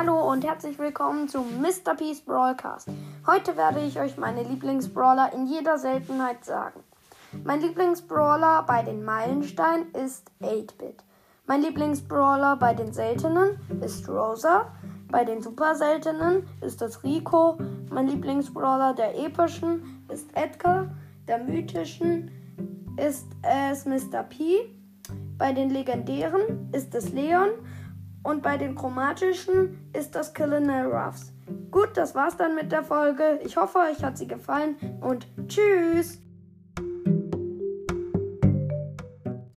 Hallo und herzlich willkommen zu Mr. Peace Brawlcast. Heute werde ich euch meine Lieblingsbrawler in jeder Seltenheit sagen. Mein Lieblingsbrawler bei den Meilensteinen ist 8-Bit. Mein Lieblingsbrawler bei den Seltenen ist Rosa. Bei den super Seltenen ist es Rico. Mein Lieblingsbrawler der epischen ist Edgar. Der mythischen ist es Mr. P. Bei den legendären ist es Leon und bei den chromatischen ist das Colonel Ruffs. Gut, das war's dann mit der Folge. Ich hoffe, euch hat sie gefallen und tschüss!